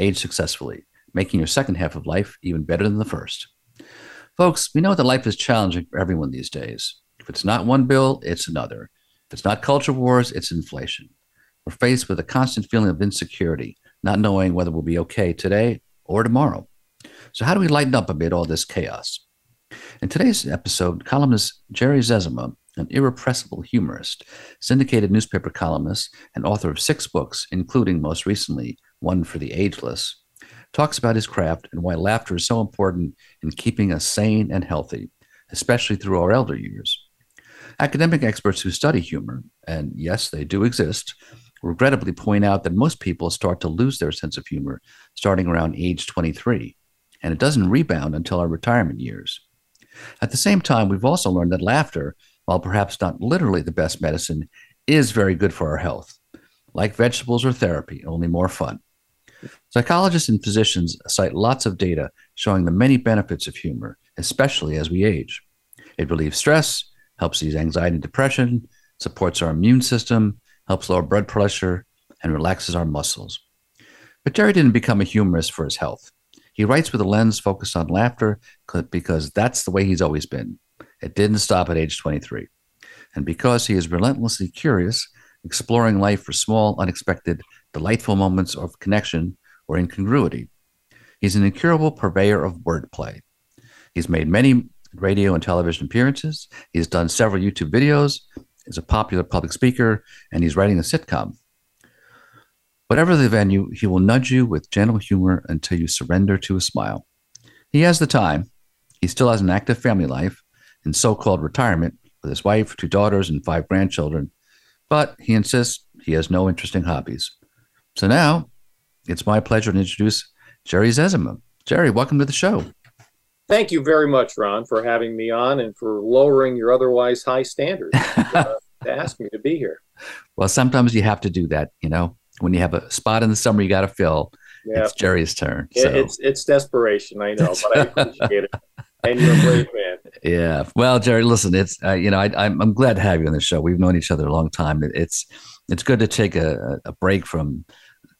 age successfully, making your second half of life even better than the first. Folks, we know that life is challenging for everyone these days. If it's not one bill, it's another. If it's not culture wars, it's inflation. We're faced with a constant feeling of insecurity, not knowing whether we'll be okay today or tomorrow. So, how do we lighten up amid all this chaos? In today's episode, columnist Jerry Zezima, an irrepressible humorist, syndicated newspaper columnist, and author of six books, including most recently One for the Ageless, talks about his craft and why laughter is so important in keeping us sane and healthy, especially through our elder years. Academic experts who study humor, and yes, they do exist, regrettably point out that most people start to lose their sense of humor starting around age 23, and it doesn't rebound until our retirement years. At the same time, we've also learned that laughter, while perhaps not literally the best medicine, is very good for our health. Like vegetables or therapy, only more fun. Psychologists and physicians cite lots of data showing the many benefits of humor, especially as we age. It relieves stress, helps ease anxiety and depression, supports our immune system, helps lower blood pressure, and relaxes our muscles. But Jerry didn't become a humorist for his health. He writes with a lens focused on laughter because that's the way he's always been. It didn't stop at age 23. And because he is relentlessly curious, exploring life for small, unexpected, delightful moments of connection or incongruity. He's an incurable purveyor of wordplay. He's made many radio and television appearances. He's done several YouTube videos. He's a popular public speaker, and he's writing a sitcom. Whatever the venue, he will nudge you with gentle humor until you surrender to a smile. He has the time. He still has an active family life in so called retirement with his wife, two daughters, and five grandchildren, but he insists he has no interesting hobbies. So now it's my pleasure to introduce Jerry Zezima. Jerry, welcome to the show. Thank you very much, Ron, for having me on and for lowering your otherwise high standards uh, to ask me to be here. Well, sometimes you have to do that, you know. When you have a spot in the summer you got to fill, yeah. it's Jerry's turn. So. It's it's desperation, I know, but I appreciate it. And you're a brave man. Yeah. Well, Jerry, listen, it's uh, you know I, I'm I'm glad to have you on the show. We've known each other a long time. It's it's good to take a, a break from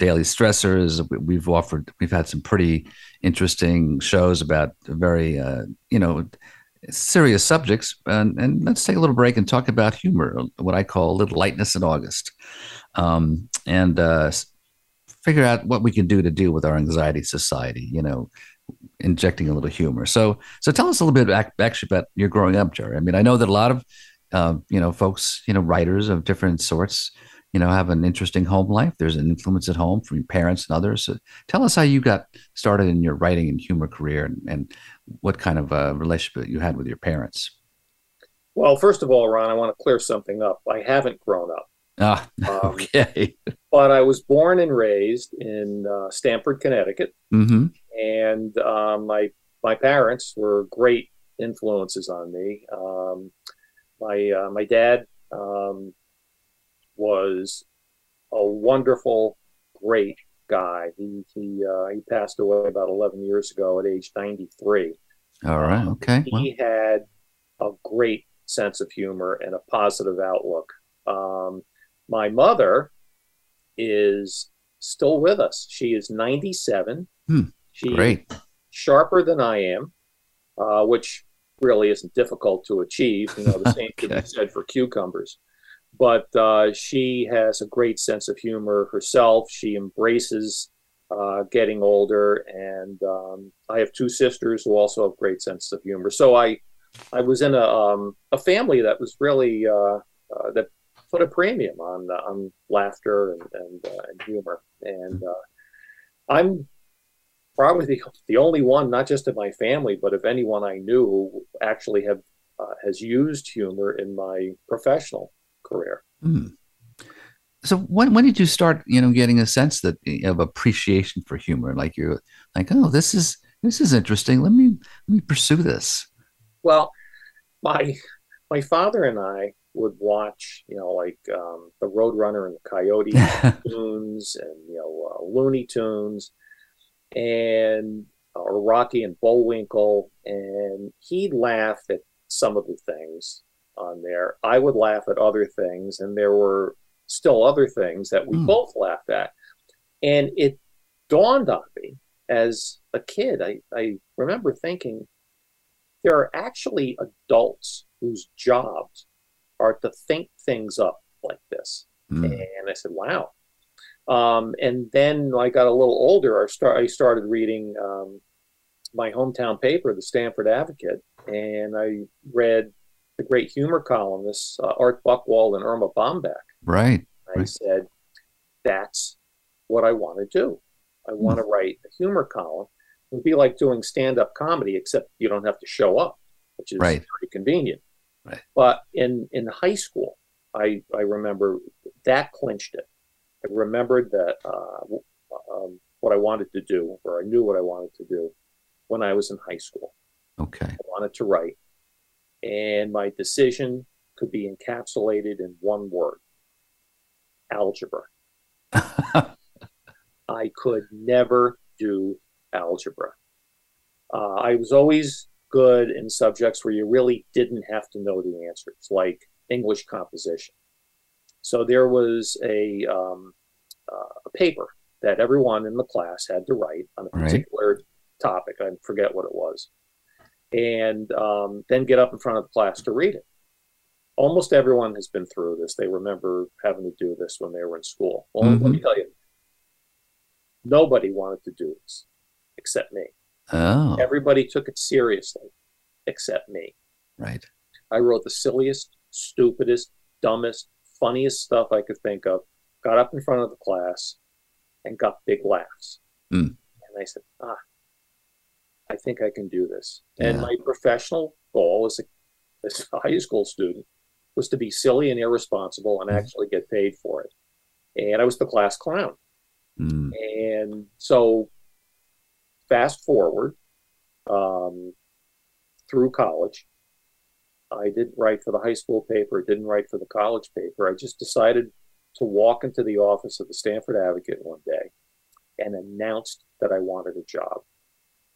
daily stressors. We've offered, we've had some pretty interesting shows about very, uh, you know, serious subjects. And, and, let's take a little break and talk about humor, what I call a little lightness in August, um, and uh, figure out what we can do to deal with our anxiety society. You know, injecting a little humor. So, so tell us a little bit actually about your growing up, Jerry. I mean, I know that a lot of, uh, you know, folks, you know, writers of different sorts you know, have an interesting home life. There's an influence at home from your parents and others. So tell us how you got started in your writing and humor career and, and what kind of a relationship you had with your parents. Well, first of all, Ron, I want to clear something up. I haven't grown up. Ah, okay. Um, but I was born and raised in uh, Stamford, Connecticut, mm-hmm. And um, my my parents were great influences on me. Um, my uh, my dad um, was a wonderful, great guy. He he uh, he passed away about 11 years ago at age 93. All right. Okay. He well. had a great sense of humor and a positive outlook. Um, my mother is still with us. She is 97. Hmm. She's great. sharper than I am, uh, which really isn't difficult to achieve. You know, the same okay. can be said for cucumbers but uh, she has a great sense of humor herself. She embraces uh, getting older, and um, I have two sisters who also have great sense of humor. So I, I was in a um, a family that was really uh, uh that put a premium on uh, on laughter and and, uh, and humor, and I'm probably the, the only one, not just in my family, but of anyone I knew who actually have has used humor in my professional career. Mm. so when when did you start, you know, getting a sense that of appreciation for humor? Like you're like, oh, this is this is interesting. Let me let me pursue this. Well, my my father and I would watch, you know, like um, the Roadrunner and the Coyote tunes, and you know, uh, Looney Tunes, and or Rocky and Bullwinkle, and he'd laugh at some of the things on there. I would laugh at other things, and there were still other things that we mm. both laughed at. And it dawned on me as a kid, I, I remember thinking there are actually adults whose jobs are to think things up like this. Mm. And I said, wow. Um, and then I got a little older, I, start, I started reading um, my hometown paper, the Stamford Advocate, and I read the great humor columnists, uh, Art Buchwald and Erma Bombeck. Right. I right. said, that's what I want to do. I want to write a humor column. It would be like doing stand up comedy, except you don't have to show up, which is right. pretty convenient. Right. But in, in high school, I, I remember that clinched it. I remembered that uh, um, what I wanted to do, or I knew what I wanted to do when I was in high school. Okay. I wanted to write. And my decision could be encapsulated in one word algebra. I could never do algebra. Uh, I was always good in subjects where you really didn't have to know the answers, like English composition. So there was a, um, uh, a paper that everyone in the class had to write on a particular right. topic. I forget what it was. And um, then get up in front of the class to read it. Almost everyone has been through this. They remember having to do this when they were in school. Well, mm-hmm. let me tell you, Nobody wanted to do this except me. Oh. Everybody took it seriously except me. Right. I wrote the silliest, stupidest, dumbest, funniest stuff I could think of, got up in front of the class, and got big laughs. Mm. And I said, ah, I think I can do this. Yeah. And my professional goal as a, as a high school student was to be silly and irresponsible and mm. actually get paid for it. And I was the class clown. Mm. And so, fast forward um, through college, I didn't write for the high school paper, didn't write for the college paper. I just decided to walk into the office of the Stamford Advocate one day and announced that I wanted a job.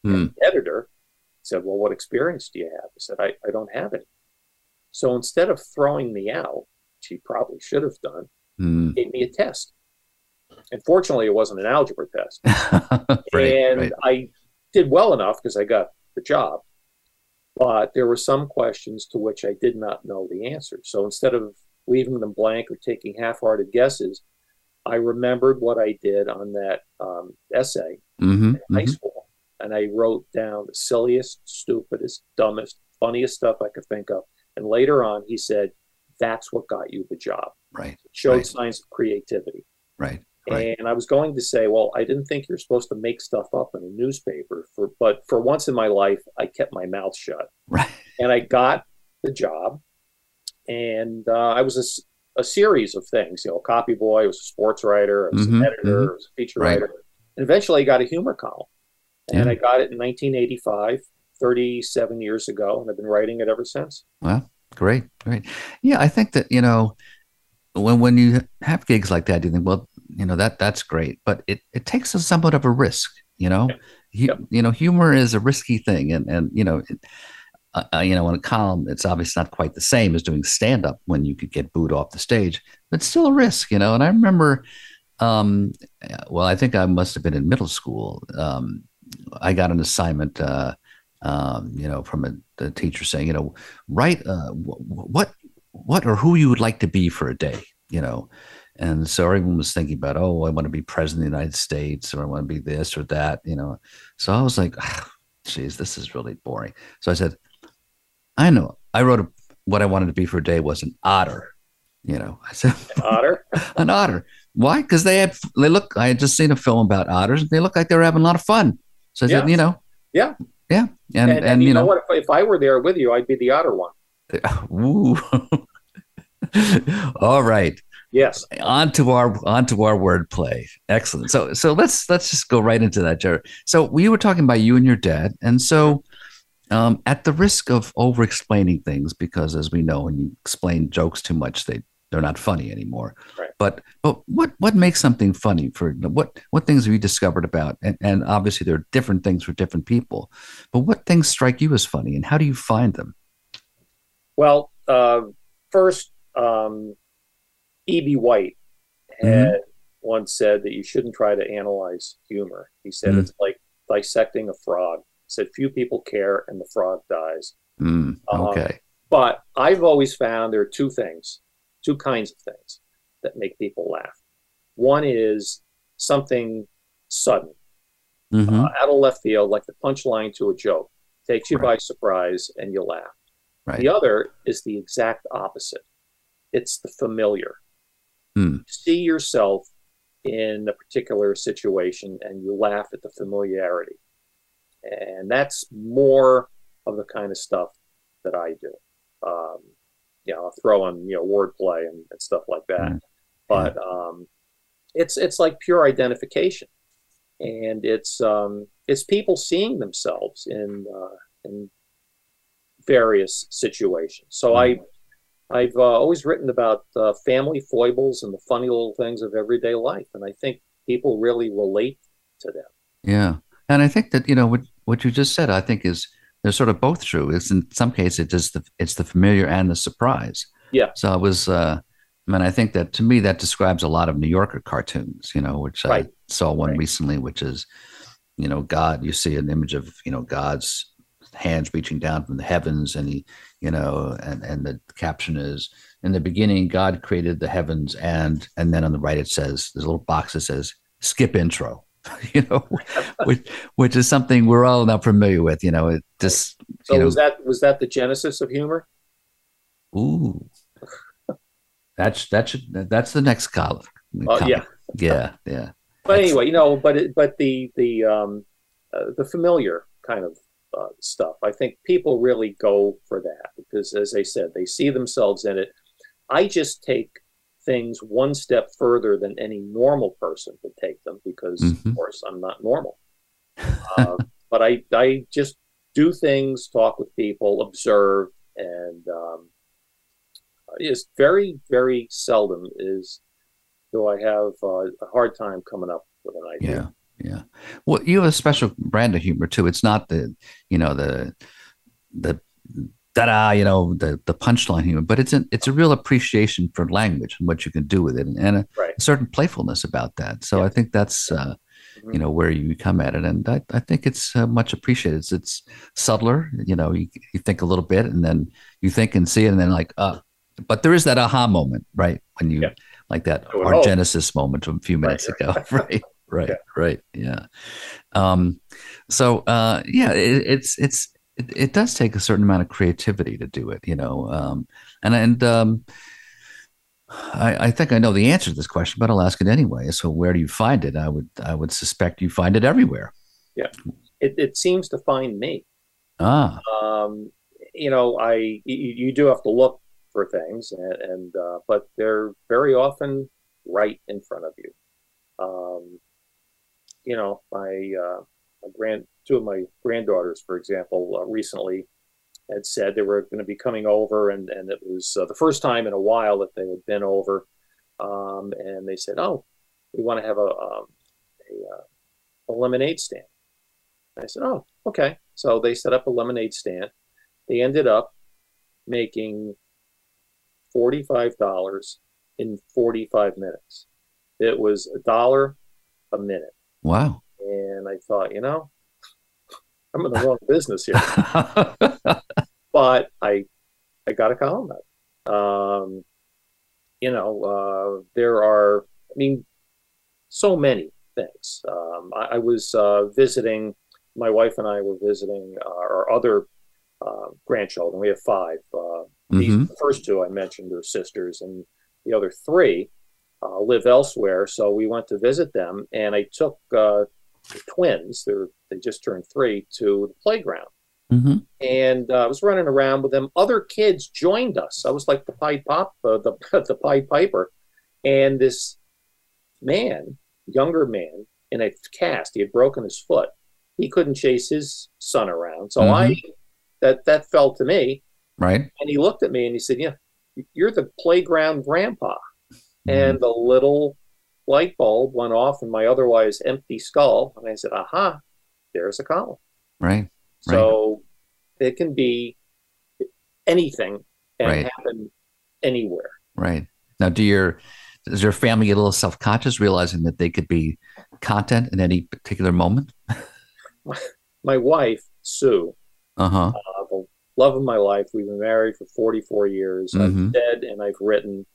Mm. the editor said, Well, what experience do you have? I said, I, I don't have any. So instead of throwing me out, which he probably should have done, mm. gave me a test. And fortunately, it wasn't an algebra test. right, and right. I did well enough because I got the job. But there were some questions to which I did not know the answer. So instead of leaving them blank or taking half hearted guesses, I remembered what I did on that um, essay mm-hmm, in high mm-hmm. school. And I wrote down the silliest, stupidest, dumbest, funniest stuff I could think of. And later on, he said, That's what got you the job. Right. It showed right. signs of creativity. Right. Right. And I was going to say, well, I didn't think you're supposed to make stuff up in a newspaper. For but for once in my life, I kept my mouth shut. Right. And I got the job, and uh, I was a, a, series of things. You know, copy boy, I was a sports writer, I was mm-hmm, an editor, mm-hmm. I was a feature right. writer, and eventually I got a humor column. And yeah. I got it in 1985, 37 years ago, and I've been writing it ever since. Well, great, great. Yeah, I think that you know when when you have gigs like that, you think, well, you know that that's great, but it it takes a somewhat of a risk. You know, yep. you know, humor is a risky thing, and and you know. It, uh, you know, in a column, it's obviously not quite the same as doing stand up when you could get booed off the stage, but it's still a risk, you know. And I remember, um, well, I think I must have been in middle school. Um, I got an assignment, uh, um, you know, from a, a, teacher saying, you know, write uh, what what or who you would like to be for a day, you know. And so everyone was thinking about, oh, I want to be president of the United States, or I want to be this or that, you know. So I was like, ah, geez, this is really boring. So I said, I know. I wrote a, what I wanted to be for a day was an otter. You know, I said an otter. an otter. Why? Because they had they look. I had just seen a film about otters. and They look like they were having a lot of fun. So I yeah. said, you know, yeah, yeah, and and, and you, you, know, know what? If, if I were there with you, I'd be the otter one. Ooh. All right. Yes. Onto our onto our wordplay. Excellent. So so let's let's just go right into that, Jared. So we were talking about you and your dad, and so um, at the risk of over explaining things, because as we know, when you explain jokes too much, they they're not funny anymore. Right. But but what what makes something funny for what what things have you discovered about? And, and obviously there are different things for different people. But what things strike you as funny, and how do you find them? Well, uh, first, um, E.B. White had Mhm. once said that you shouldn't try to analyze humor. He said Mhm. it's like dissecting a frog. He said few people care and the frog dies. Mm, Uh-huh. okay. But I've always found there are two things, two kinds of things that make people laugh. One is something sudden, hmm uh, out of left field, like the punchline to a joke, takes you Right. by surprise and you laugh. Right. The other is the exact opposite. It's the familiar. Hmm. See yourself in a particular situation and you laugh at the familiarity. And that's more of the kind of stuff that I do. Um, you know, I'll throw in, you know, wordplay and, and stuff like that. Mm. But um, it's it's like pure identification. And it's um, it's people seeing themselves in uh, in various situations. So I I've uh, always written about uh, family foibles and the funny little things of everyday life, and I think people really relate to them. Yeah, and I think that you know what what you just said. I think is they're sort of both true. It's in some cases it's just the it's the familiar and the surprise. Yeah. So I was, uh, I mean, I think that to me that describes a lot of New Yorker cartoons. You know, which Right. I saw one Right. recently, which is, you know, God. You see an image of you know God's hands reaching down from the heavens, and he, you know, and and the caption is in the beginning God created the heavens, and and then on the right it says there's a little box that says skip intro. you know, which which is something we're all now familiar with. You know, it just So you know, was that was that the genesis of humor? ooh, that's that should that's the next column. Uh, yeah. yeah, yeah, But That's- anyway, you know, but it, but the the um, uh, the familiar kind of uh, stuff, I think people really go for that because, as I said, they see themselves in it. I just take things one step further than any normal person would take them because, Mhm. of course, I'm not normal. Uh, but I I just do things, talk with people, observe, and um, it's very very seldom is do I have uh, a hard time coming up with an idea. yeah, yeah. Well, you have a special brand of humor too. It's not the you know the the da-da, you know the the punchline humor, but it's an it's a real appreciation for language and what you can do with it, and, and a, Right. certain playfulness about that. So Yeah. I think that's. Uh, Mhm. you know where you come at it and i, I think it's uh, much appreciated it's, it's subtler you know you, you think a little bit and then you think and see it and then like uh but there is that aha moment right when you Yeah. like that I would our genesis moment from a few minutes ago right right Yeah. right yeah um so uh yeah it, it's it's it, it does take a certain amount of creativity to do it you know um and and um I, I think I know the answer to this question, but I'll ask it anyway. So, where do you find it? I would, I would suspect you find it everywhere. Yeah, it, it seems to find me. Ah, Um, you know, I you, you do have to look for things, and, and uh, but they're very often right in front of you. Um, you know, my uh, my grand two of my granddaughters, for example, uh, recently had said they were going to be coming over, and and it was uh, the first time in a while that they had been over, um, and they said, "Oh, we want to have a um, a, uh, a lemonade stand." I said, "Oh, okay." So they set up a lemonade stand. They ended up making forty-five dollars in forty-five minutes. It was a dollar a minute, wow. and I thought, you know, I'm in the wrong business here. But I, I got to call them that. Um, you know, uh, there are, I mean, so many things. Um, I, I was uh, visiting, my wife and I were visiting uh, our other uh, grandchildren. We have five. Uh, these Mhm. the first two I mentioned are sisters, and the other three uh, live elsewhere. So we went to visit them, and I took uh, the twins. They're they just turned three to the playground Mhm. and uh, I was running around with them. Other kids joined us. I was like the Pied Pop, uh, the the Pied Piper, And this man, younger man, in a cast, he had broken his foot. He couldn't chase his son around. So I Mhm. that that fell to me. Right. And he looked at me and he said, Yeah, you're the playground grandpa. Mm-hmm. And the little light bulb went off in my otherwise empty skull. And I said, Aha, there's a column. Right. So it can be anything and Right. happen anywhere. Right. Now, do your does your family get a little self conscious, realizing that they could be content in any particular moment? My wife, Sue, Uh huh. uh, the love of my life, we've been married for 44 years. Mhm. I've said and I've written,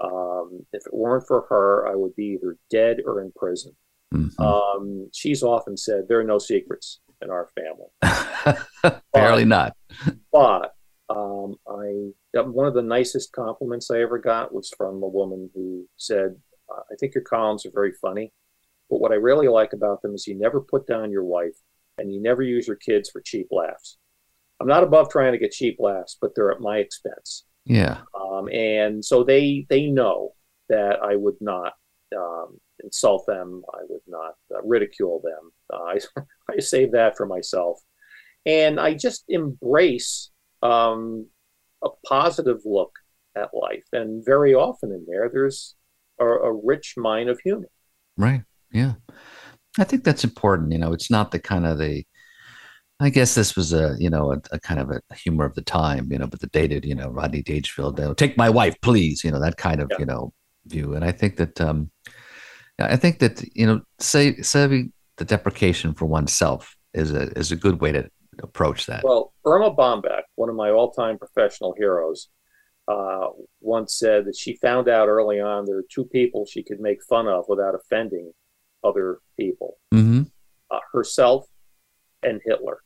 um, if it weren't for her, I would be either dead or in prison. Mm-hmm. Um, she's often said, There are no secrets in our family. Apparently not. But um, I one of the nicest compliments I ever got was from a woman who said, "I think your columns are very funny, but what I really like about them is you never put down your wife and you never use your kids for cheap laughs. I'm not above trying to get cheap laughs, but they're at my expense, Yeah. um, and so they they know that I would not." Um, insult them. I would not uh, ridicule them. Uh, I, I save that for myself and I just embrace um, a positive look at life. And very often in there, there's a, a rich mine of humor. Right. Yeah. I think that's important. You know, it's not the kind of the, I guess this was a, you know, a, a kind of a humor of the time, you know, but the dated, you know, Rodney Dangerfield, you know, take my wife, please, you know, that kind of, Yeah. you know, view. And I think that, um, I think that, you know, say, say the deprecation for oneself is a, is a good way to approach that. Well, Erma Bombeck, one of my all-time professional heroes, uh, once said that she found out early on there are two people she could make fun of without offending other people: hmm uh, herself and Hitler.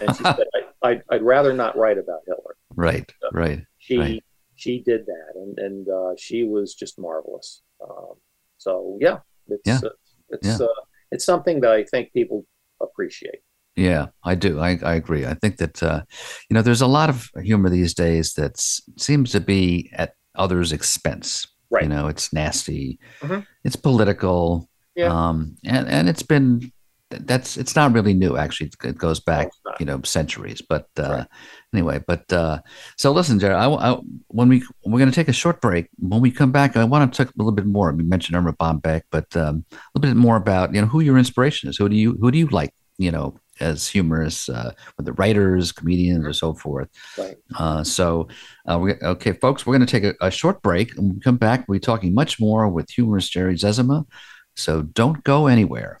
And she said, I, I'd, "I'd rather not write about Hitler." Right. Right. she Right. she did that and and uh, she was just marvelous um, so yeah it's Yeah. uh, it's Yeah. uh, it's something that i think people appreciate Yeah, I do. I, I agree. I think that uh, you know there's a lot of humor these days that seems to be at others' expense. Right. You know, it's nasty. Mhm. It's political. Yeah. Um, and and it's been that's it's not really new actually. It goes back No, you know centuries. But uh, Right. anyway, but uh, so listen, Jared. I, I, when we we're going to take a short break. When we come back, I want to talk a little bit more. We mentioned Erma Bombeck, but um, a little bit more about you know who your inspiration is. Who do you who do you like? You know, as humorous, uh, whether writers, comedians, or so forth. right Uh, so, uh, we, okay, folks, we're going to take a, a short break. and When we come back, we'll be talking much more with humorist Jerry Zezima. So don't go anywhere.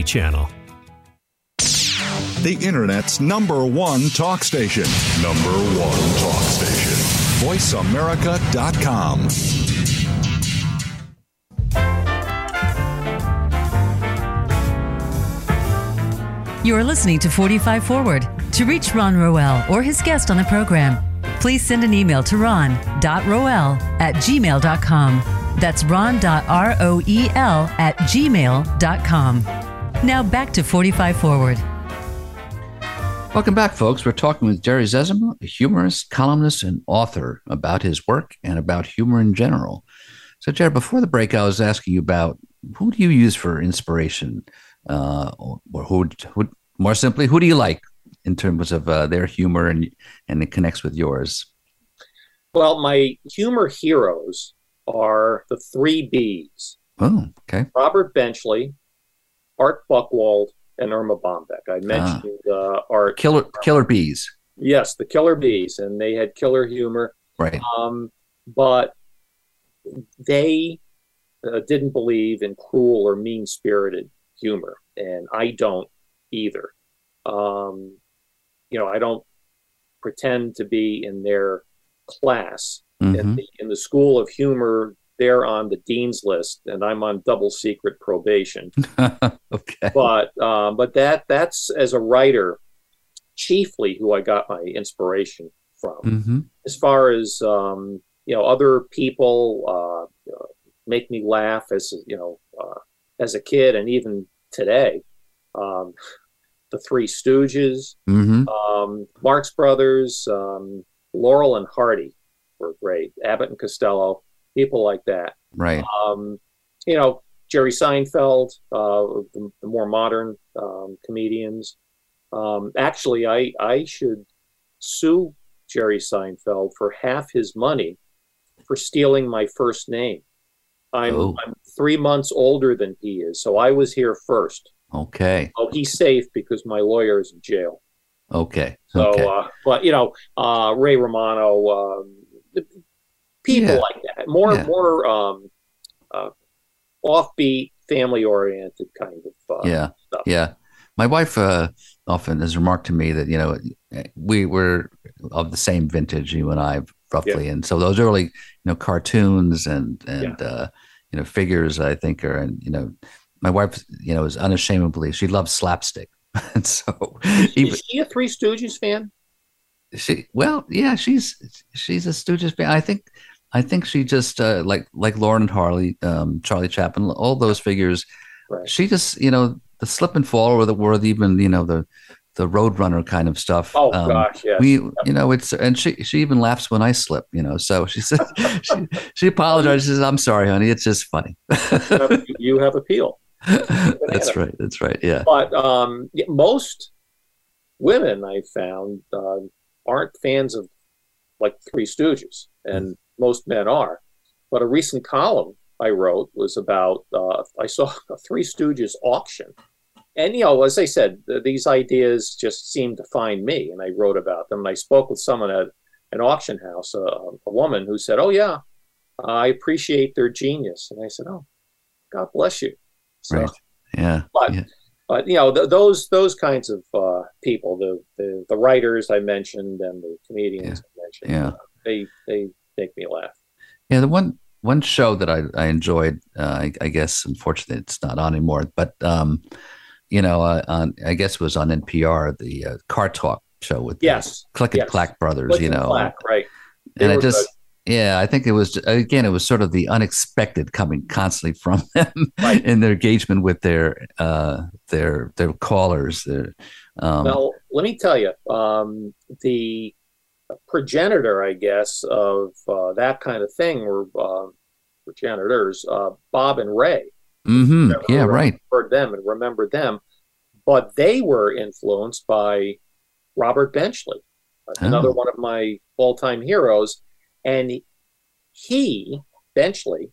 Channel. The Internet's number one talk station. Number one talk station. VoiceAmerica.com. You are listening to 45 Forward. To reach Ron Roel or his guest on the program, please send an email to ron.roel at gmail.com. That's ron.roel at gmail.com. Now back to 45 Forward. Welcome back, folks. We're talking with Jerry Zezima, a humorist, columnist, and author about his work and about humor in general. So, Jerry, before the break, I was asking you about who do you use for inspiration, uh, or, or who, who, more simply, who do you like in terms of uh, their humor and and it connects with yours? Well, my humor heroes are the three Bs. Oh, okay. Robert Benchley, Art Buchwald, and Erma Bombeck. I mentioned ah. uh, Art. Killer, killer bees. Yes, the killer bees, and they had killer humor. Right. Um, but they uh, didn't believe in cruel or mean spirited humor, and I don't either. Um, you know, I don't pretend to be in their class. Mm-hmm. In, the, in the school of humor, they're on the dean's list, and I'm on double secret probation. okay. But um, but that that's as a writer, chiefly who I got my inspiration from. Mm-hmm. As far as um, you know, other people uh, make me laugh as you know uh, as a kid, and even today. Um, the Three Stooges, mm-hmm. um, Marx Brothers, um, Laurel and Hardy were great. Abbott and Costello, people like that. Right. Um, you know, Jerry Seinfeld, uh, the, the, more modern um, comedians. Um, actually, I I should sue Jerry Seinfeld for half his money for stealing my first name. I'm, oh. I'm three months older than he is, so I was here first. Okay. Oh, he's safe because my lawyer is in jail. Okay. So, okay. Uh, but you know, uh, Ray Romano, um, people yeah. like that, more yeah. more um, uh, offbeat, family oriented kind of uh, yeah stuff. yeah. My wife uh, often has remarked to me that you know we were of the same vintage, you and I, roughly, yeah. and so those early you know cartoons and and uh, you know figures I think are and you know my wife you know is unashamedly she loves slapstick and so even, is she a Three Stooges fan? She well, yeah, she's she's a Stooges fan. I think I think she just uh, like like Laurel and Hardy, um, Charlie Chaplin, all those figures. Right. She just you know the slip and fall or the or even you know the the Roadrunner kind of stuff. Oh um, gosh, yeah. We, you know, it's and she she even laughs when I slip. You know, so she says she, she apologizes. "I'm sorry, honey. It's just funny." you have appeal. that's right. That's right. Yeah. But um, most women I found uh, aren't fans of like Three Stooges, and most men are. But a recent column I wrote was about uh, I saw a Three Stooges auction, and you know, as I said, these ideas just seemed to find me, and I wrote about them. And I spoke with someone at an auction house, a, a woman who said, "Oh yeah, I appreciate their genius," and I said, "Oh, God bless you." So, right. Yeah. But yeah. but you know th- those those kinds of uh, people, the, the the writers I mentioned and the comedians yeah. I mentioned, yeah. Uh, they they make me laugh. Yeah, the one one show that I I enjoyed, uh, I, I, guess unfortunately it's not on anymore, but um, you know, uh, on I guess it was on NPR, the uh, Car Talk show with yes, Click yes. and Clack brothers, Click you know, Clack, right? They and I just. Good yeah, I think it was again. It was sort of the unexpected coming constantly from them right. in their engagement with their uh, their their callers. Their, um, well, let me tell you, um, the progenitor, I guess, of uh, that kind of thing were uh, progenitors, uh, Bob and Ray. Mm-hmm. Yeah, right. Heard them and remembered them, but they were influenced by Robert Benchley, another oh. one of my all-time heroes and he, Benchley,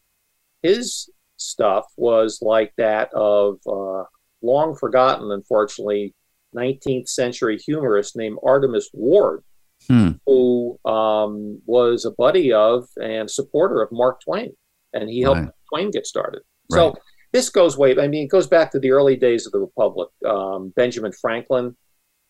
his stuff was like that of uh, long forgotten, unfortunately, 19th century humorist named Artemus Ward, hmm. who um, was a buddy of and supporter of Mark Twain. And he helped right. Twain get started. Right. So this goes way, I mean, it goes back to the early days of the Republic. Um, Benjamin Franklin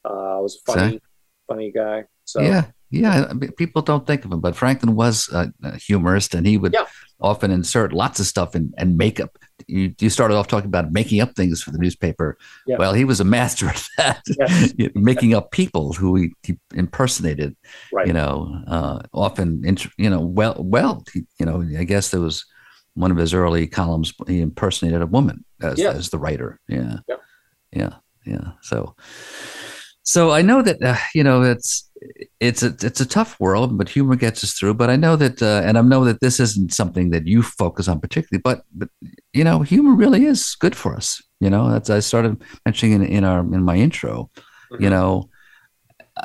uh, was a funny, funny guy. So yeah, yeah, I mean, people don't think of him, but Franklin was a, a humorist, and he would yeah. often insert lots of stuff and and make up. You, you started off talking about making up things for the newspaper. Yeah. Well, he was a master of that, yes. making up people who he, he impersonated. Right. You know, uh, often, you know, well, well, you know, I guess there was one of his early columns. He impersonated a woman as, yeah. as the writer. Yeah. yeah, yeah, yeah. So, so I know that uh, you know it's it's a it's a tough world, but humor gets us through. But I know that, uh, and I know that this isn't something that you focus on particularly. But but you know, humor really is good for us. You know, that's I started mentioning in, in our in my intro. Mm-hmm. You know,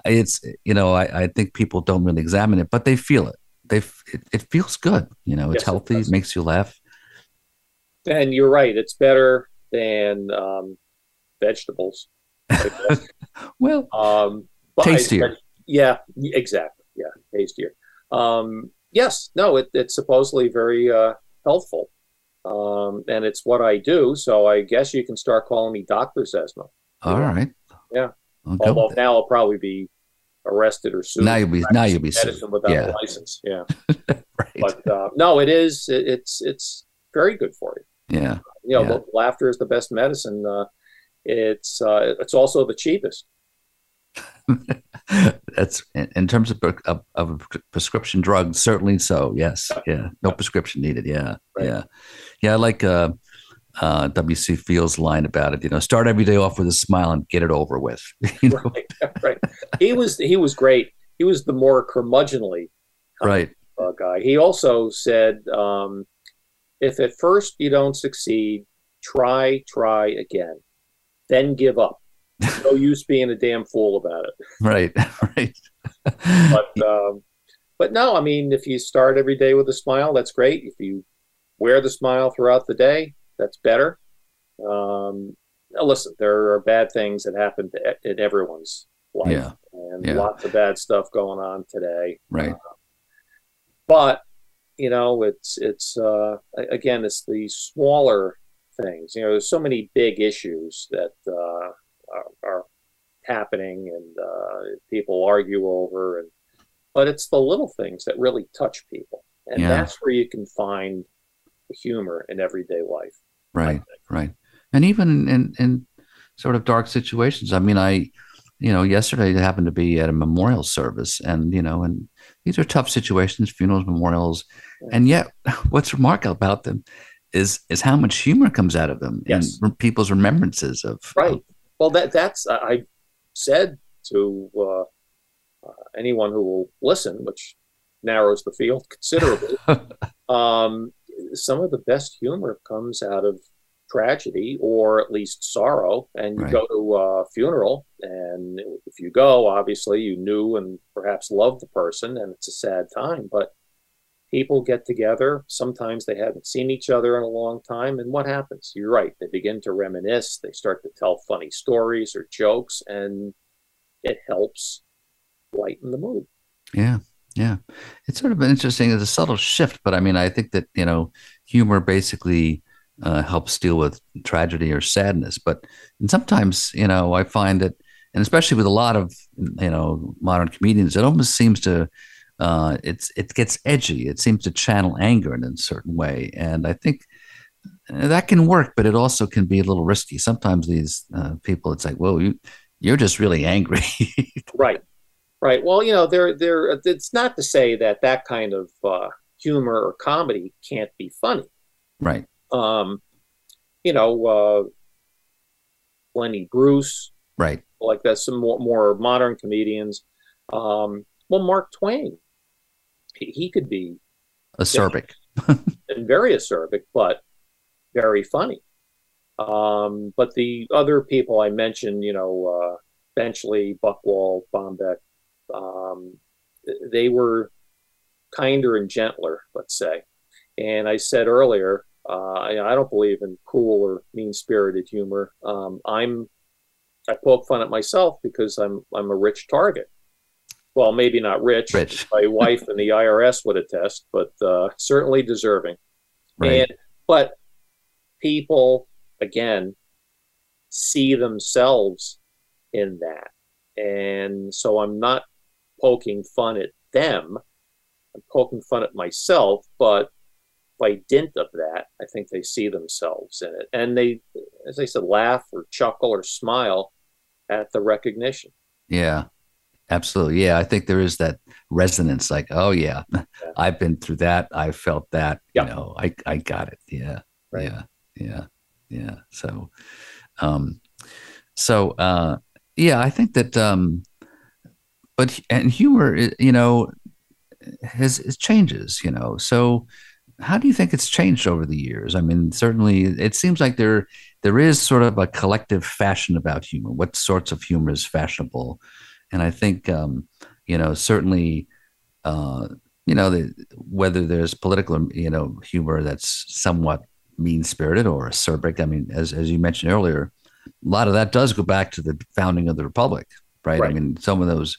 it's you know I, I think people don't really examine it, but they feel it. They f- it, it feels good. You know, it's Yes, healthy. does. It makes you laugh. And you're right; it's better than um, vegetables. Well, um, but I- Tastier. but- yeah, exactly. Yeah, tastier. Um, yes, no, it, it's supposedly very uh, healthful, um, and it's what I do. So I guess you can start calling me Doctor Zezima. all right. Yeah. I'll Although now I'll probably be arrested or sued. Now you'll be now you'll be medicine sued. without Yeah, a license. Yeah, right. but uh, no, it is. It, it's it's very good for you. yeah, You know, Yeah. laughter is the best medicine. Uh, it's uh, it's also the cheapest. that's in, terms of, of of a prescription drug. Certainly so. Yes. Yeah. No prescription needed. Yeah. Right. Yeah. Yeah. I like uh, uh, W.C. Fields' line about it. You know, start every day off with a smile and get it over with. you know? right, right. He was he was great. He was the more curmudgeonly Right. uh, guy. He also said, um, if at first you don't succeed, try, try again, then give up. No use being a damn fool about it. Right. Right. But um, but no, I mean, if you start every day with a smile, that's great. If you wear the smile throughout the day, that's better. Um, now listen, there are bad things that happen to, in everyone's life, Yeah. and Yeah. lots of bad stuff going on today. Right. but you know it's it's uh again it's the smaller things you know there's so many big issues that uh are, are happening and uh people argue over and but it's the little things that really touch people and Yeah. that's where you can find the humor in everyday life Right, right. And even in, in sort of dark situations. I mean, I, you know, yesterday I happened to be at a memorial service and, you know, and these are tough situations, funerals, memorials. And yet what's remarkable about them is is how much humor comes out of them Yes. and people's remembrances of right well that that's i I said to uh, uh, anyone who will listen which narrows the field considerably um, some of the best humor comes out of tragedy or at least sorrow and you Right. go to a funeral and if you go obviously you knew and perhaps loved the person and it's a sad time but people get together sometimes they haven't seen each other in a long time and what happens you're right they begin to reminisce they start to tell funny stories or jokes and it helps lighten the mood Yeah, yeah. It's sort of been interesting. It's a subtle shift, but I mean, I think that you know, humor basically uh, helps deal with tragedy or sadness. But and sometimes, you know, I find that, and especially with a lot of you know modern comedians, it almost seems to. Uh, it's it gets edgy. It seems to channel anger in a certain way, and I think uh, that can work, but it also can be a little risky. Sometimes these uh, people, it's like, whoa, you you're just really angry. Right, right. Well, you know, there, there. It's not to say that that kind of uh, humor or comedy can't be funny. right. Um, you know, uh, Lenny Bruce, Right. like that. Some more, more modern comedians. Um, well, Mark Twain, he, could be Acerbic. and very acerbic, but very funny. Um, but the other people I mentioned, you know, uh, Benchley, Buchwald, Bombeck, um, they were kinder and gentler, let's say. And I said earlier, uh, I, I don't believe in cruel or mean-spirited humor. Um, I'm I poke fun at myself because I'm I'm a rich target. Well, maybe not rich. Rich. My wife and the IRS would attest, but uh, certainly deserving. Right. And but people again see themselves in that. And so I'm not poking fun at them. I'm poking fun at myself, but by dint of that, I think they see themselves in it. And they as I said, laugh or chuckle or smile at the recognition. Yeah, absolutely. Yeah, I think there is that resonance. Like, oh yeah, I've been through that. I felt that. Yeah. You know, I I got it. Yeah, Right. yeah, yeah, yeah. So, um, so uh, yeah, I think that. Um, but and humor, you know, has it changes. You know, so how do you think it's changed over the years? I mean, certainly it seems like there there is sort of a collective fashion about humor. What sorts of humor is fashionable? And I think um, you know certainly uh, you know the, whether there's political you know humor that's somewhat mean spirited or acerbic. I mean, as as you mentioned earlier, a lot of that does go back to the founding of the republic, right? right. I mean, some of those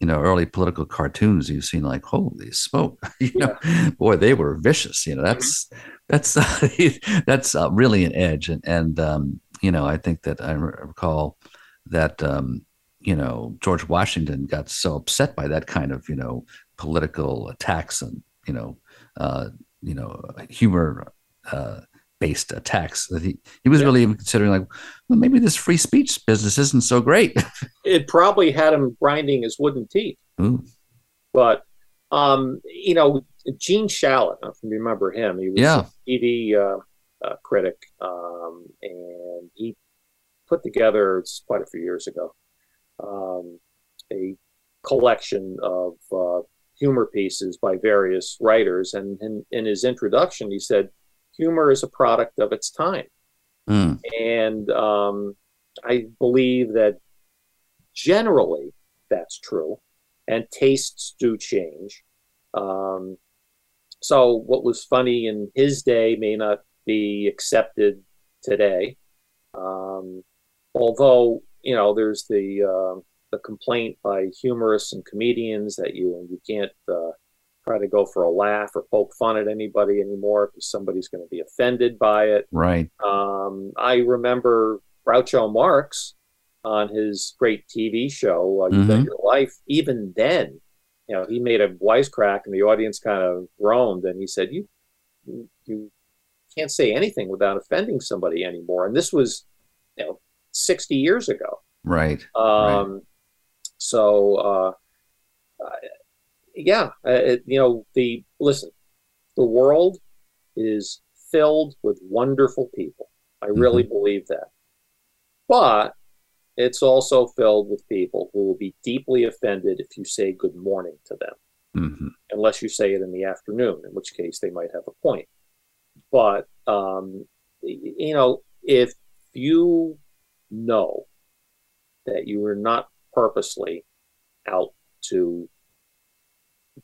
you know early political cartoons you've seen like holy smoke you know yeah. boy they were vicious you know that's mm-hmm. that's uh, that's uh, really an edge and and um, you know i think that i recall that um, you know george washington got so upset by that kind of you know political attacks and you know uh, you know humor uh, based attacks that he, he was yeah. really even considering like well maybe this free speech business isn't so great it probably had him grinding his wooden teeth Ooh. but um you know gene shalit if you remember him he was yeah. a tv uh, uh, critic um, and he put together quite a few years ago um, a collection of uh, humor pieces by various writers and in, in his introduction he said humor is a product of its time. Mm. And um, I believe that generally that's true, and tastes do change. Um, so, what was funny in his day may not be accepted today. Um, although, you know, there's the uh, the complaint by humorists and comedians that you you can't uh, try to go for a laugh or poke fun at anybody anymore because somebody's going to be offended by it. Right. Um, I remember Groucho Marx on his great TV show, uh, You mm-hmm. Bet Your Life. Even then, you know, he made a wisecrack and the audience kind of groaned and he said, "You, you can't say anything without offending somebody anymore." And this was, you know, sixty years ago. Right. Um, right. So. Uh, yeah, it, you know, the listen, the world is filled with wonderful people. I really mm-hmm. believe that. But it's also filled with people who will be deeply offended if you say good morning to them, mm-hmm. unless you say it in the afternoon, in which case they might have a point. But, um, you know, if you know that you are not purposely out to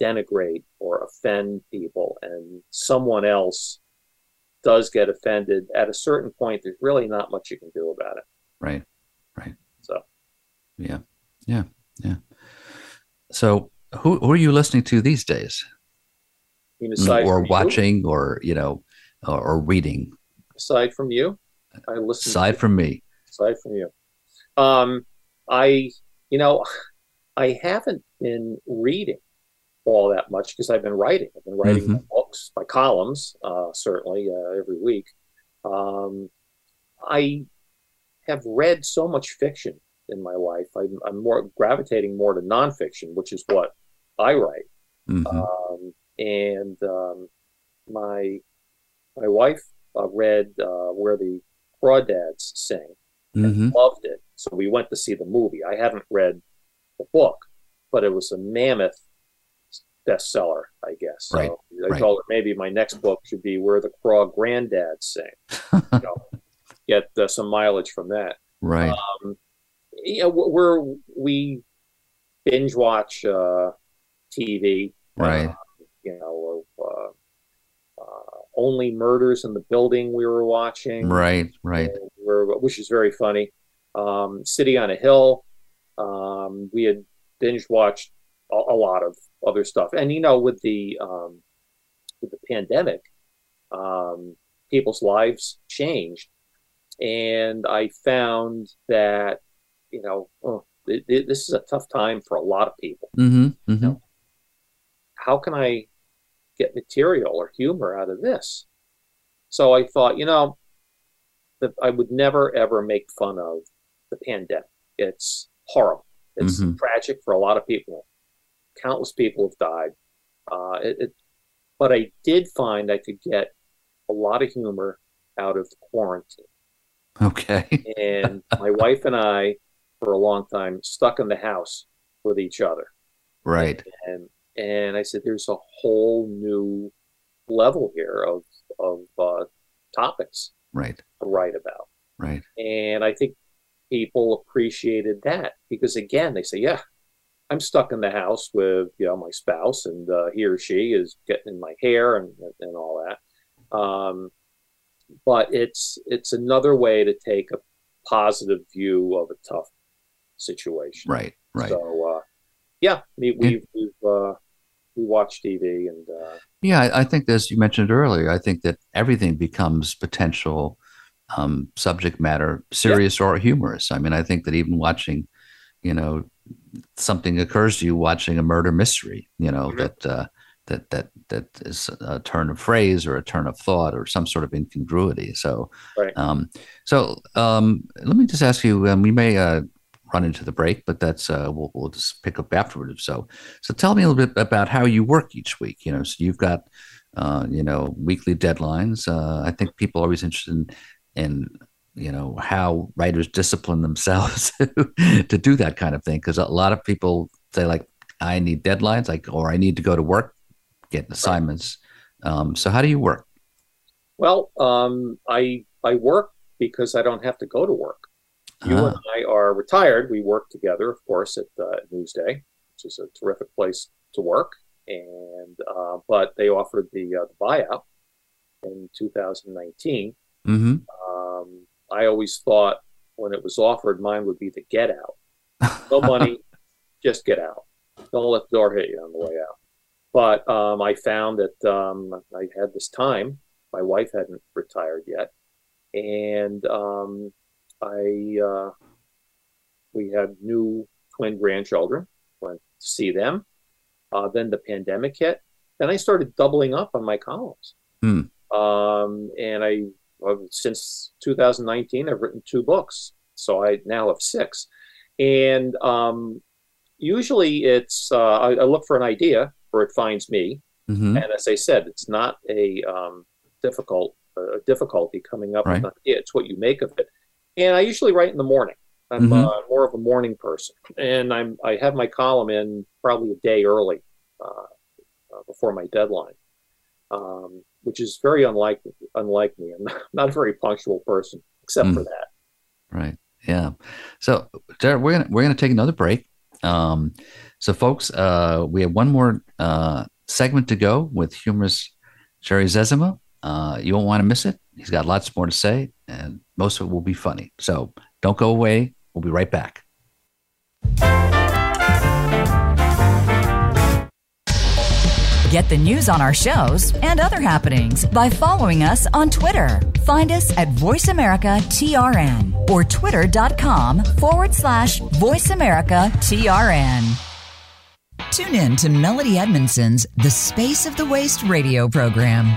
denigrate or offend people and someone else does get offended at a certain point there's really not much you can do about it. Right right. So. Yeah yeah yeah. So who, who are you listening to these days? Or watching you? or you know or, or, reading? Aside from you? I listen aside from me aside from you um i you know i haven't been reading all that much because I've been writing. I've been writing mm-hmm. books, my columns, uh, certainly uh, every week. Um, I have read so much fiction in my life. I'm, I'm, more gravitating more to nonfiction, which is what I write. Mm-hmm. Um, and um, my my wife uh, read uh, where the crawdads sing mm-hmm. loved it. So we went to see the movie. I haven't read the book, but it was a mammoth bestseller, I guess. Right. So I right. told her maybe my next book should be Where the Craw Granddads Sing. you know, get uh, some mileage from that. Right. Um, you know, we're, we binge watch uh, TV. Right. Uh, you know, only murders in the building we were watching. Right. Right. which is very funny. Um, City on a Hill. Um, we had binge watched a, a lot of other stuff. And you know, with the um, with the pandemic, um, people's lives changed, and I found that you know oh, it, it, this is a tough time for a lot of people. Mm-hmm, mm-hmm. You know, how can I get material or humor out of this? So I thought, you know, that I would never ever make fun of the pandemic. It's horrible. It's mm-hmm. tragic for a lot of people countless people have died. Uh, it, it, but I did find I could get a lot of humor out of quarantine. Okay. and my wife and I, for a long time, stuck in the house with each other. Right. And and I said, there's a whole new level here of of uh, topics Right. to write about. Right. And I think people appreciated that because again, they say, yeah, I'm stuck in the house with you know my spouse, and uh, he or she is getting in my hair and and all that. Um, but it's it's another way to take a positive view of a tough situation. Right. Right. So uh, yeah, we, we've we've uh, we watch TV and uh, Yeah, I, I think as you mentioned earlier, I think that everything becomes potential um, subject matter, serious or humorous. I mean, I think that even watching, you know, something occurs to you watching a murder mystery, you know, Mhm. that uh, that that that is a turn of phrase or a turn of thought or some sort of incongruity. So, Right. um, so um, let me just ask you. Um, we may uh, run into the break, but that's uh, we'll we'll just pick up afterward. So, so tell me a little bit about how you work each week. You know, so you've got uh, you know weekly deadlines. Uh, I think people are always interested in, in you know how writers discipline themselves to do that kind of thing because a lot of people say like I need deadlines, like or I need to go to work, get assignments. Um, so how do you work? well, um, I I work because I don't have to go to work. You Ah, and I are retired. We work together, of course, at uh, Newsday, which is a terrific place to work. And uh, but they offered the, uh, the buyout in 2019. hmm Um, I always thought when it was offered, mine would be the get out. No money, just get out. Don't let the door hit you on the way out. But um, I found that um, I had this time. My wife hadn't retired yet, and um, I uh, we had new twin grandchildren. Went to see them. Uh, then the pandemic hit. Then I started doubling up on my columns. Hmm. Um, and I since 2019, I've written two books, so I now have six. And um, usually, it's uh, I, I look for an idea where it finds me, hmm and as I said, it's not a um, difficult uh, difficulty coming up Right. with an idea. It's what you make of it. And I usually write in the morning. I'm Mhm. uh, more of a morning person, and I'm I have my column in probably a day early uh, uh, before my deadline, um, which is very unlike unlike me. I'm not a very punctual person, except Mm. for that. Right. Yeah. So Jared, we're gonna we're gonna take another break. Um, so folks, uh, we have one more uh, segment to go with humorous Jerry Zezima. Uh, you won't want to miss it. He's got lots more to say, and most of it will be funny. So don't go away. We'll be right back. Get the news on our shows and other happenings by following us on Twitter. Find us at VoiceAmericaTRN or twitter.com forward slash VoiceAmericaTRN. Tune in to Melody Edmondson's The Space of the Waist radio program.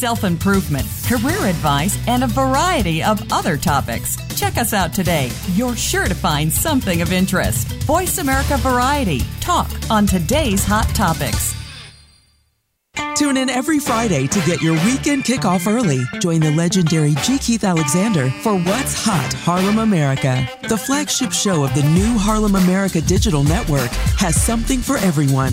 self improvement, career advice, and a variety of other topics. Check us out today. You're sure to find something of interest. Voice America Variety. Talk on today's hot topics. Tune in every Friday to get your weekend kickoff early. Join the legendary G. Keith Alexander for What's Hot Harlem America. The flagship show of the new Harlem America Digital Network has something for everyone.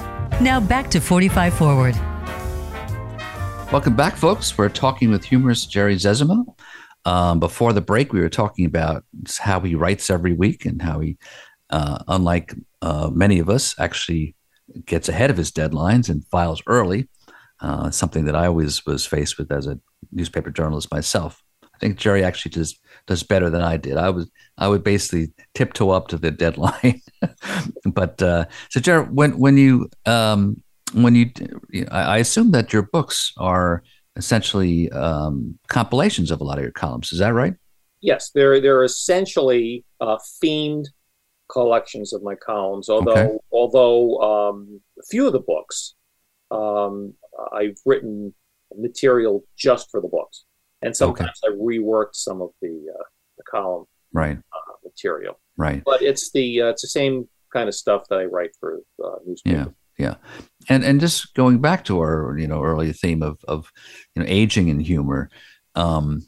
Now back to 45 Forward. Welcome back, folks. We're talking with humorist Jerry Zezima. Um, before the break, we were talking about how he writes every week and how he, uh, unlike uh, many of us, actually gets ahead of his deadlines and files early. Uh, something that I always was faced with as a newspaper journalist myself. I think Jerry actually does does better than I did. I was I would basically tiptoe up to the deadline. but uh, so Jared, when when you um, when you, I assume that your books are essentially um, compilations of a lot of your columns. Is that right? Yes, they're they're essentially uh, themed collections of my columns. Although okay. although um, a few of the books um, I've written material just for the books, and sometimes okay. I reworked some of the uh, the column right uh, material. Right, but it's the uh, it's the same kind of stuff that I write for uh, newspapers. Yeah yeah and and just going back to our you know earlier theme of of you know aging and humor um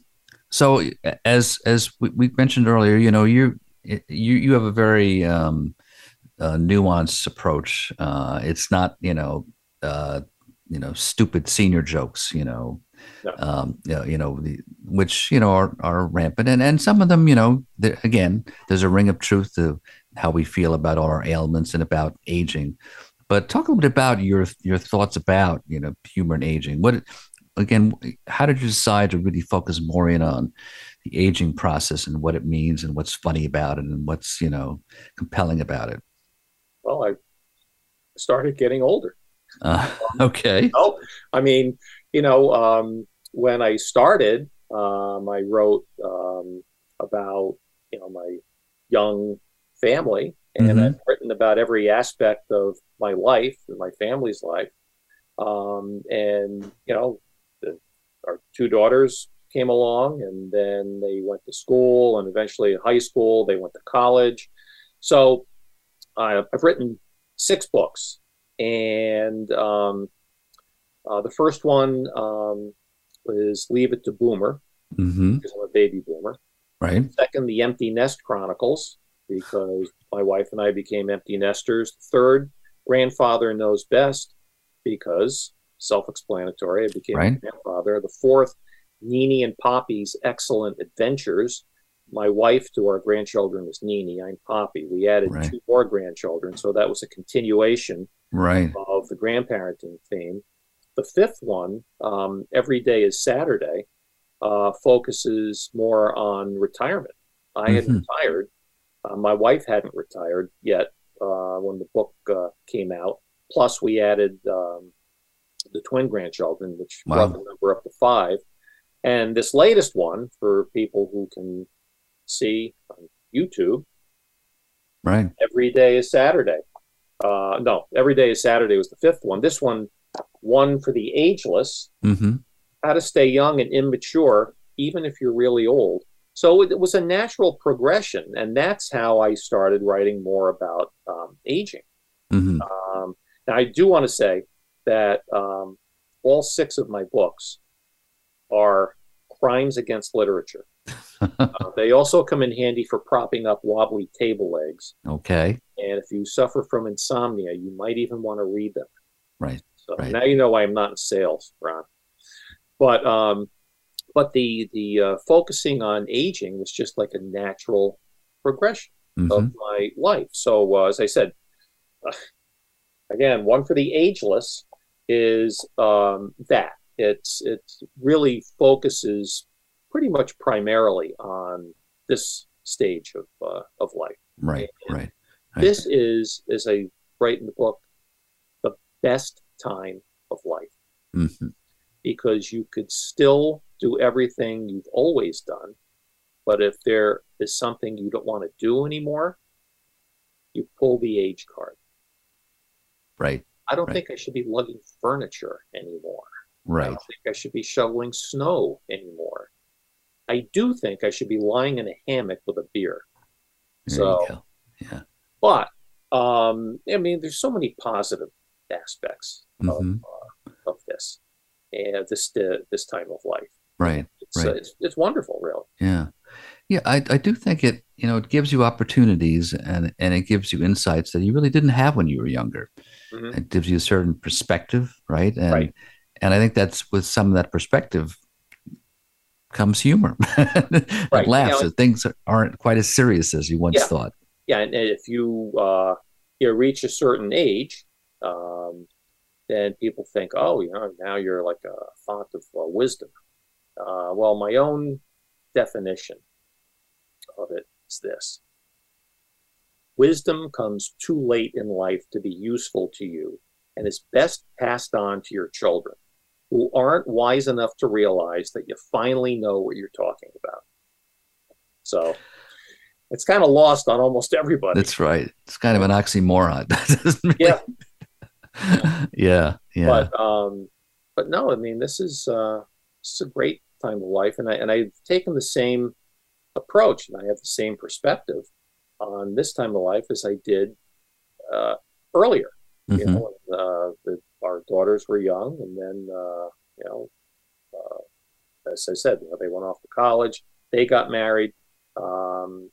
so as as we, we mentioned earlier you know you you you have a very um uh, nuanced approach uh it's not you know uh you know stupid senior jokes you know no. um you know, you know the, which you know are, are rampant and and some of them you know again there's a ring of truth to how we feel about all our ailments and about aging but talk a little bit about your your thoughts about you know humor and aging. What again? How did you decide to really focus more in on the aging process and what it means and what's funny about it and what's you know compelling about it? Well, I started getting older. Uh, okay. Oh, I mean, you know, um, when I started, um, I wrote um, about you know my young family and mm-hmm. I've written about every aspect of my life and my family's life. Um, and you know, the, our two daughters came along, and then they went to school, and eventually high school. They went to college. So I've written six books, and um, uh, the first one um, was "Leave It to Boomer," mm-hmm. because I'm a baby boomer. Right. Second, the Empty Nest Chronicles, because my wife and I became empty nesters. Third, grandfather knows best because self-explanatory. I became right. a grandfather. The fourth, Nini and Poppy's excellent adventures. My wife to our grandchildren was Nini. I'm Poppy. We added right. two more grandchildren, so that was a continuation right. of the grandparenting theme. The fifth one, um, Every Day is Saturday, uh, focuses more on retirement. I had mm-hmm. retired uh, my wife hadn't retired yet uh, when the book uh, came out. Plus, we added um, the twin grandchildren, which wow. brought the number up to five. And this latest one, for people who can see on YouTube, right? Every day is Saturday. Uh, no, every day is Saturday was the fifth one. This one, one for the ageless. Mm-hmm. How to stay young and immature, even if you're really old. So it was a natural progression, and that's how I started writing more about um, aging. Mm-hmm. Um, now, I do want to say that um, all six of my books are crimes against literature. uh, they also come in handy for propping up wobbly table legs. Okay. And if you suffer from insomnia, you might even want to read them. Right. So right. now you know why I'm not in sales, Ron. But um, but the the uh, focusing on aging was just like a natural progression mm-hmm. of my life. So uh, as I said, uh, again, one for the ageless is um, that it's it really focuses pretty much primarily on this stage of uh, of life. Right, right, right. This is, as I write in the book, the best time of life. Mm-hmm because you could still do everything you've always done. But if there is something you don't want to do anymore, you pull the age card. Right. I don't right. think I should be lugging furniture anymore. Right. I don't think I should be shoveling snow anymore. I do think I should be lying in a hammock with a beer. There so. Yeah. but um, I mean, there's so many positive aspects of, Mhm. uh, of this and this uh, this time of life. Right. It's, uh, it's it's wonderful, really. Yeah. Yeah, I, I do think it, you know, it gives you opportunities and and it gives you insights that you really didn't have when you were younger. Mhm. It gives you a certain perspective, right? And Right. and I think that's with some of that perspective comes humor. Right. laughs. You know, that things aren't quite as serious as you once Yeah. thought. Yeah, and and if you uh, you know, reach a certain age, um, then people think, oh, you know, now you're like a font of uh, wisdom. Uh, well, my own definition of it is this: wisdom comes too late in life to be useful to you, and is best passed on to your children, who aren't wise enough to realize that you finally know what you're talking about. So. It's kind of lost on almost everybody. That's right. It's kind of an oxymoron. Yeah? yeah. Yeah. but um, but no, I mean this is uh, this is a great time of life, and I and I've taken the same approach, and I have the same perspective on this time of life as I did uh, earlier. You Mhm. know, uh, the, our daughters were young, and then uh, you know, uh, as I said, you know, they went off to college, they got married. Um,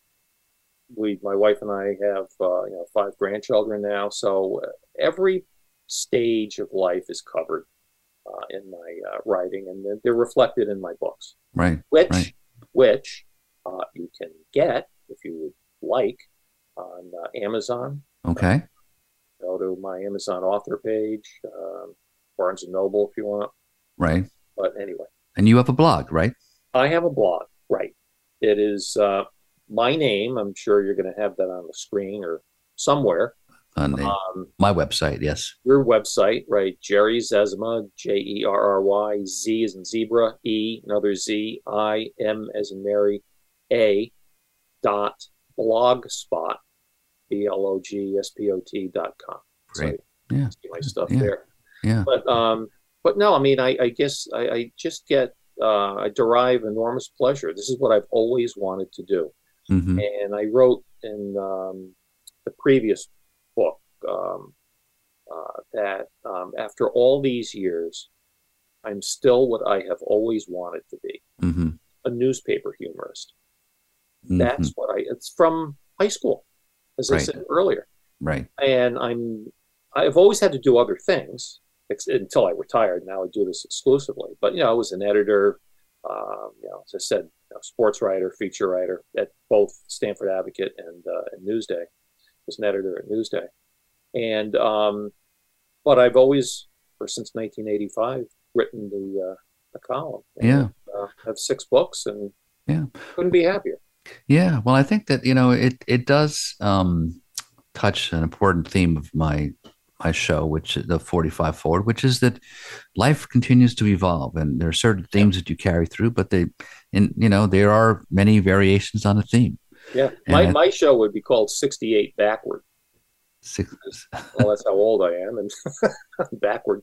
we, my wife and I, have uh, you know five grandchildren now, so uh, every stage of life is covered uh, in my uh, writing, and they're- they're reflected in my books, right. which Right. which uh, you can get if you would like on uh, Amazon. Okay. Go to my Amazon author page, um, Barnes and Noble if you want. Right. But anyway, And you have a blog, right? I have a blog. Right, it is uh, my name. I'm sure you're going to have that on the screen or somewhere. On the, Um, my website, yes. your website, right? Jerry Zezima, J E R R Y, Z as in zebra, E, another Z, I, M as in Mary, A, dot, blogspot, B L O G S P O T dot com. Great. So Yeah. see my stuff Yeah. there. Yeah. But, um, but no, I mean, I, I guess I, I just get, uh, I derive enormous pleasure. This is what I've always wanted to do. hmm And I wrote in um, the previous book um, uh, that um, after all these years, I'm still what I have always wanted to be hmm a newspaper humorist. hmm That's what I, it's from high school, as I said earlier. Right. And I'm, I've always had to do other things ex- until I retired. Now I do this exclusively. But, you know, I was an editor, um, you know, as I said, you know, sports writer, feature writer at both Stamford Advocate and, uh, and Newsday. Was an editor at Newsday, and um, but I've always, or since 1985, written the uh, the column. And, Yeah. uh, have six books, and Yeah. couldn't be happier. Yeah, well, I think that you know it it does um, touch an important theme of my my show, which is the forty five forward, which is that life continues to evolve, and there are certain themes that you carry through, but they, and you know, there are many variations on a theme. Yeah, my, my show would be called 68 Backward. Six, Well, that's how old I am, and backward.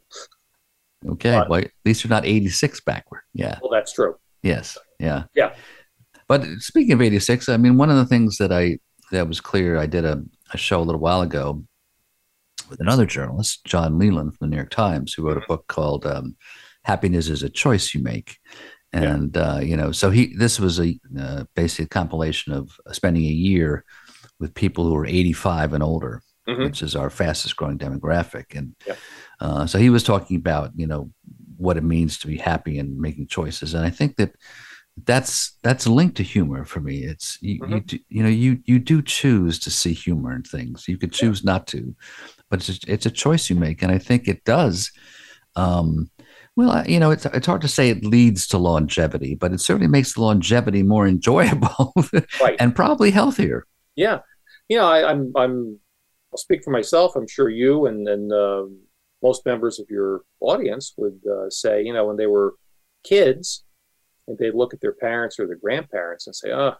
okay, But- well, at least you're not eighty six backward. Yeah. Well, that's true. Yes. Yeah. Yeah. But speaking of 86, I mean, one of the things that I that was clear, I did a, a show a little while ago with another journalist, John Leland from the New York Times, who wrote a book called um, "Happiness Is a Choice You Make," and uh, you know, so he this was a uh, basically a compilation of spending a year with people who are 85 and older, Mhm. which is our fastest growing demographic, and Yeah. uh, so he was talking about you know what it means to be happy and making choices, and I think that that's that's linked to humor for me. It's you you, do, you know you you do choose to see humor in things. You could choose not to, but it's a, it's a choice you make, and I think it does. Um, well, you know, it's it's hard to say it leads to longevity, but it certainly makes the longevity more enjoyable Right. and probably healthier. Yeah, you know, I, I'm I'm I'll speak for myself. I'm sure you and and um most members of your audience would uh, say, you know, when they were kids, and they'd look at their parents or their grandparents and say, "Oh,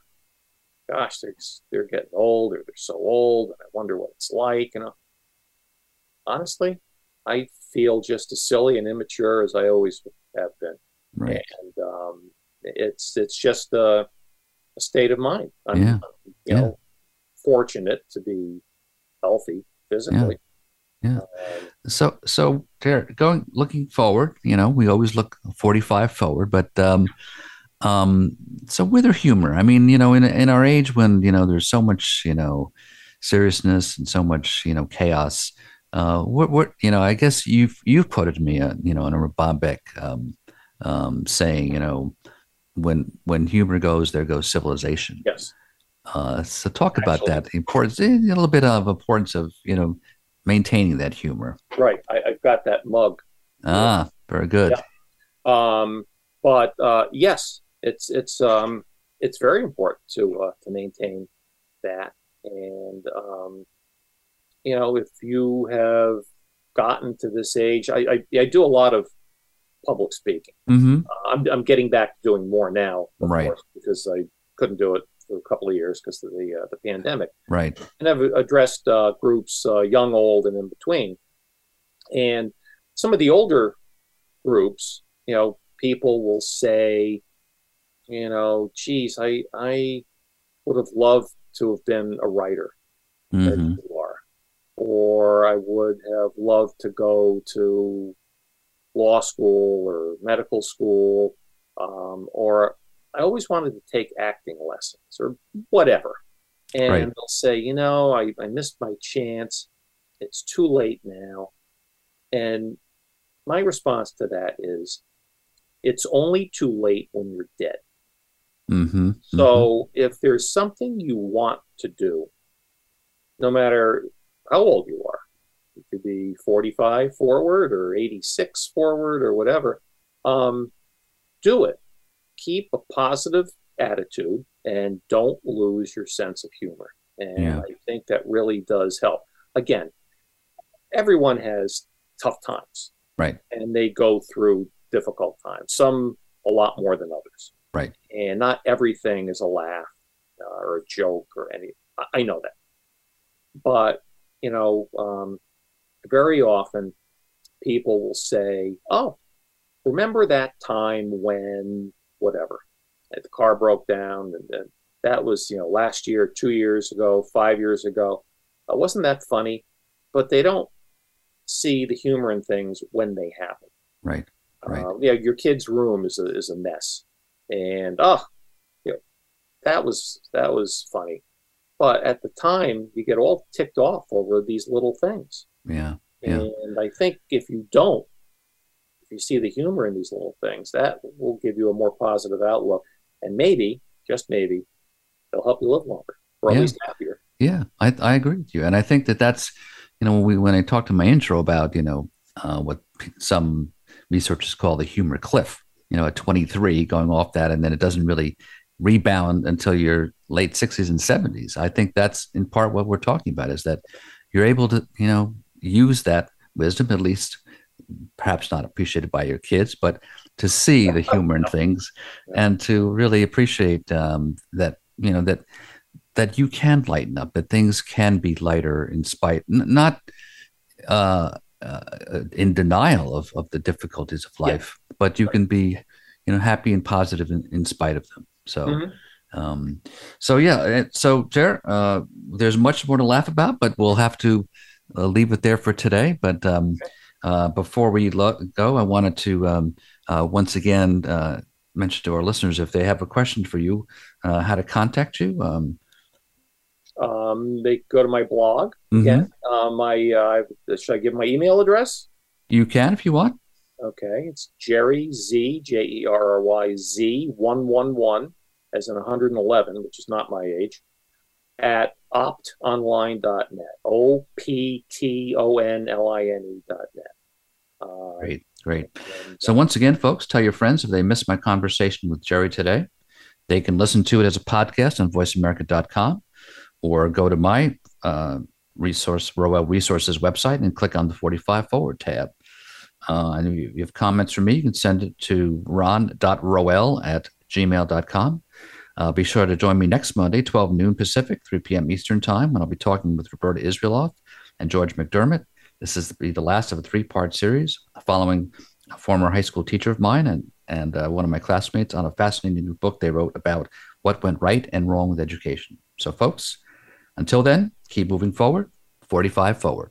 gosh, they're they're getting old, or they're so old, and I wonder what it's like." You know, honestly, I feel just as silly and immature as I always have been. Right. And um, it's it's just a, a state of mind. I'm, Yeah. you know, fortunate to be healthy physically. Yeah. So, so Jared, going looking forward, you know, we always look 45 forward, but um, um, so with our humor, I mean, you know, in in our age when you know there's so much, you know, seriousness and so much, you know, chaos. Uh, what what you know? I guess you've you've quoted me, uh, you know, Erma Bombeck um, um, saying, you know, when when humor goes, there goes civilization. Yes. Uh, so talk about that the importance, eh, a little bit of importance of you know maintaining that humor. Right. I, I've got that mug. Ah, very good. Yeah. Um, but uh, yes, it's it's um, it's very important to uh, to maintain that, and um, you know, if you have gotten to this age, I I, I do a lot of public speaking. Mm-hmm. Uh, I'm I'm getting back to doing more now, of Right. course, because I couldn't do it for a couple of years because of the uh, the pandemic Right. and I've addressed uh, groups, uh, young, old, and in between. And some of the older groups, you know, people will say, you know, geez, I I would have loved to have been a writer Mhm. are, or I would have loved to go to law school or medical school, um, or I always wanted to take acting lessons or whatever. And Right. they'll say, you know, I, I missed my chance. It's too late now. And my response to that is, it's only too late when you're dead. Mm-hmm. So if there's something you want to do, no matter how old you are, it could be 45 forward or 86 forward or whatever, um, do it. Keep a positive attitude and don't lose your sense of humor. And Yeah. I think that really does help. Again, everyone has tough times Right. and they go through difficult times, some a lot more than others Right. and not everything is a laugh uh, or a joke or any. I, I know that, but you know, um, very often people will say, "Oh, remember that time when whatever, the car broke down, and, and that was you know last year, two years ago, five years ago. Uh, wasn't that funny?" But they don't see the humor in things when they happen. Right. Right. Uh, yeah, your kid's room is a is a mess, and oh, you know, that was that was funny. But at the time, you get all ticked off over these little things, Yeah. Yeah. and I think if you don't, if you see the humor in these little things, that will give you a more positive outlook, and maybe, just maybe, they'll help you live longer or at Yeah. least happier. Yeah, I, I agree with you, and I think that that's you know when we when I talked in my intro about you know uh, what some researchers call the humor cliff. You know, at 23, going off that, and then it doesn't really rebound until your late 60s and 70s. I think that's in part what we're talking about is that you're able to you know use that wisdom at least perhaps not appreciated by your kids but to see the humor in things and to really appreciate um, that you know that that you can lighten up, that things can be lighter in spite, n- not uh, uh, in denial of, of the difficulties of life, but you can be, you know, happy and positive in, in spite of them. So, Mhm. um, so yeah. So, Jer, uh, there's much more to laugh about, but we'll have to uh, leave it there for today. But um, uh, before we lo- go, I wanted to um, uh, once again uh, mention to our listeners if they have a question for you, uh, how to contact you. Um, Um, they go to my blog again. Uh, my uh, should I give my email address? You can if you want. Okay, it's Jerry Z J E R R Y Z one one one as in 111, which is not my age, at optonline.net. O P T O N L I N E dot net. Uh, Great, great. So once again, folks, tell your friends if they missed my conversation with Jerry today, they can listen to it as a podcast on voiceamerica.com or go to my uh, resource, Roel Resources website and click on the 45 forward tab. Uh, and if you, you have comments for me, you can send it to ron.roel at gmail.com. Uh, be sure to join me next Monday, 12 noon Pacific, 3 p.m. Eastern Time, when I'll be talking with Roberta Israeloff and George McDermott This is be the last of a three part series following a former high school teacher of mine and, and uh, one of my classmates on a fascinating new book they wrote about what went right and wrong with education. So, folks, until then, keep moving forward, 45 forward.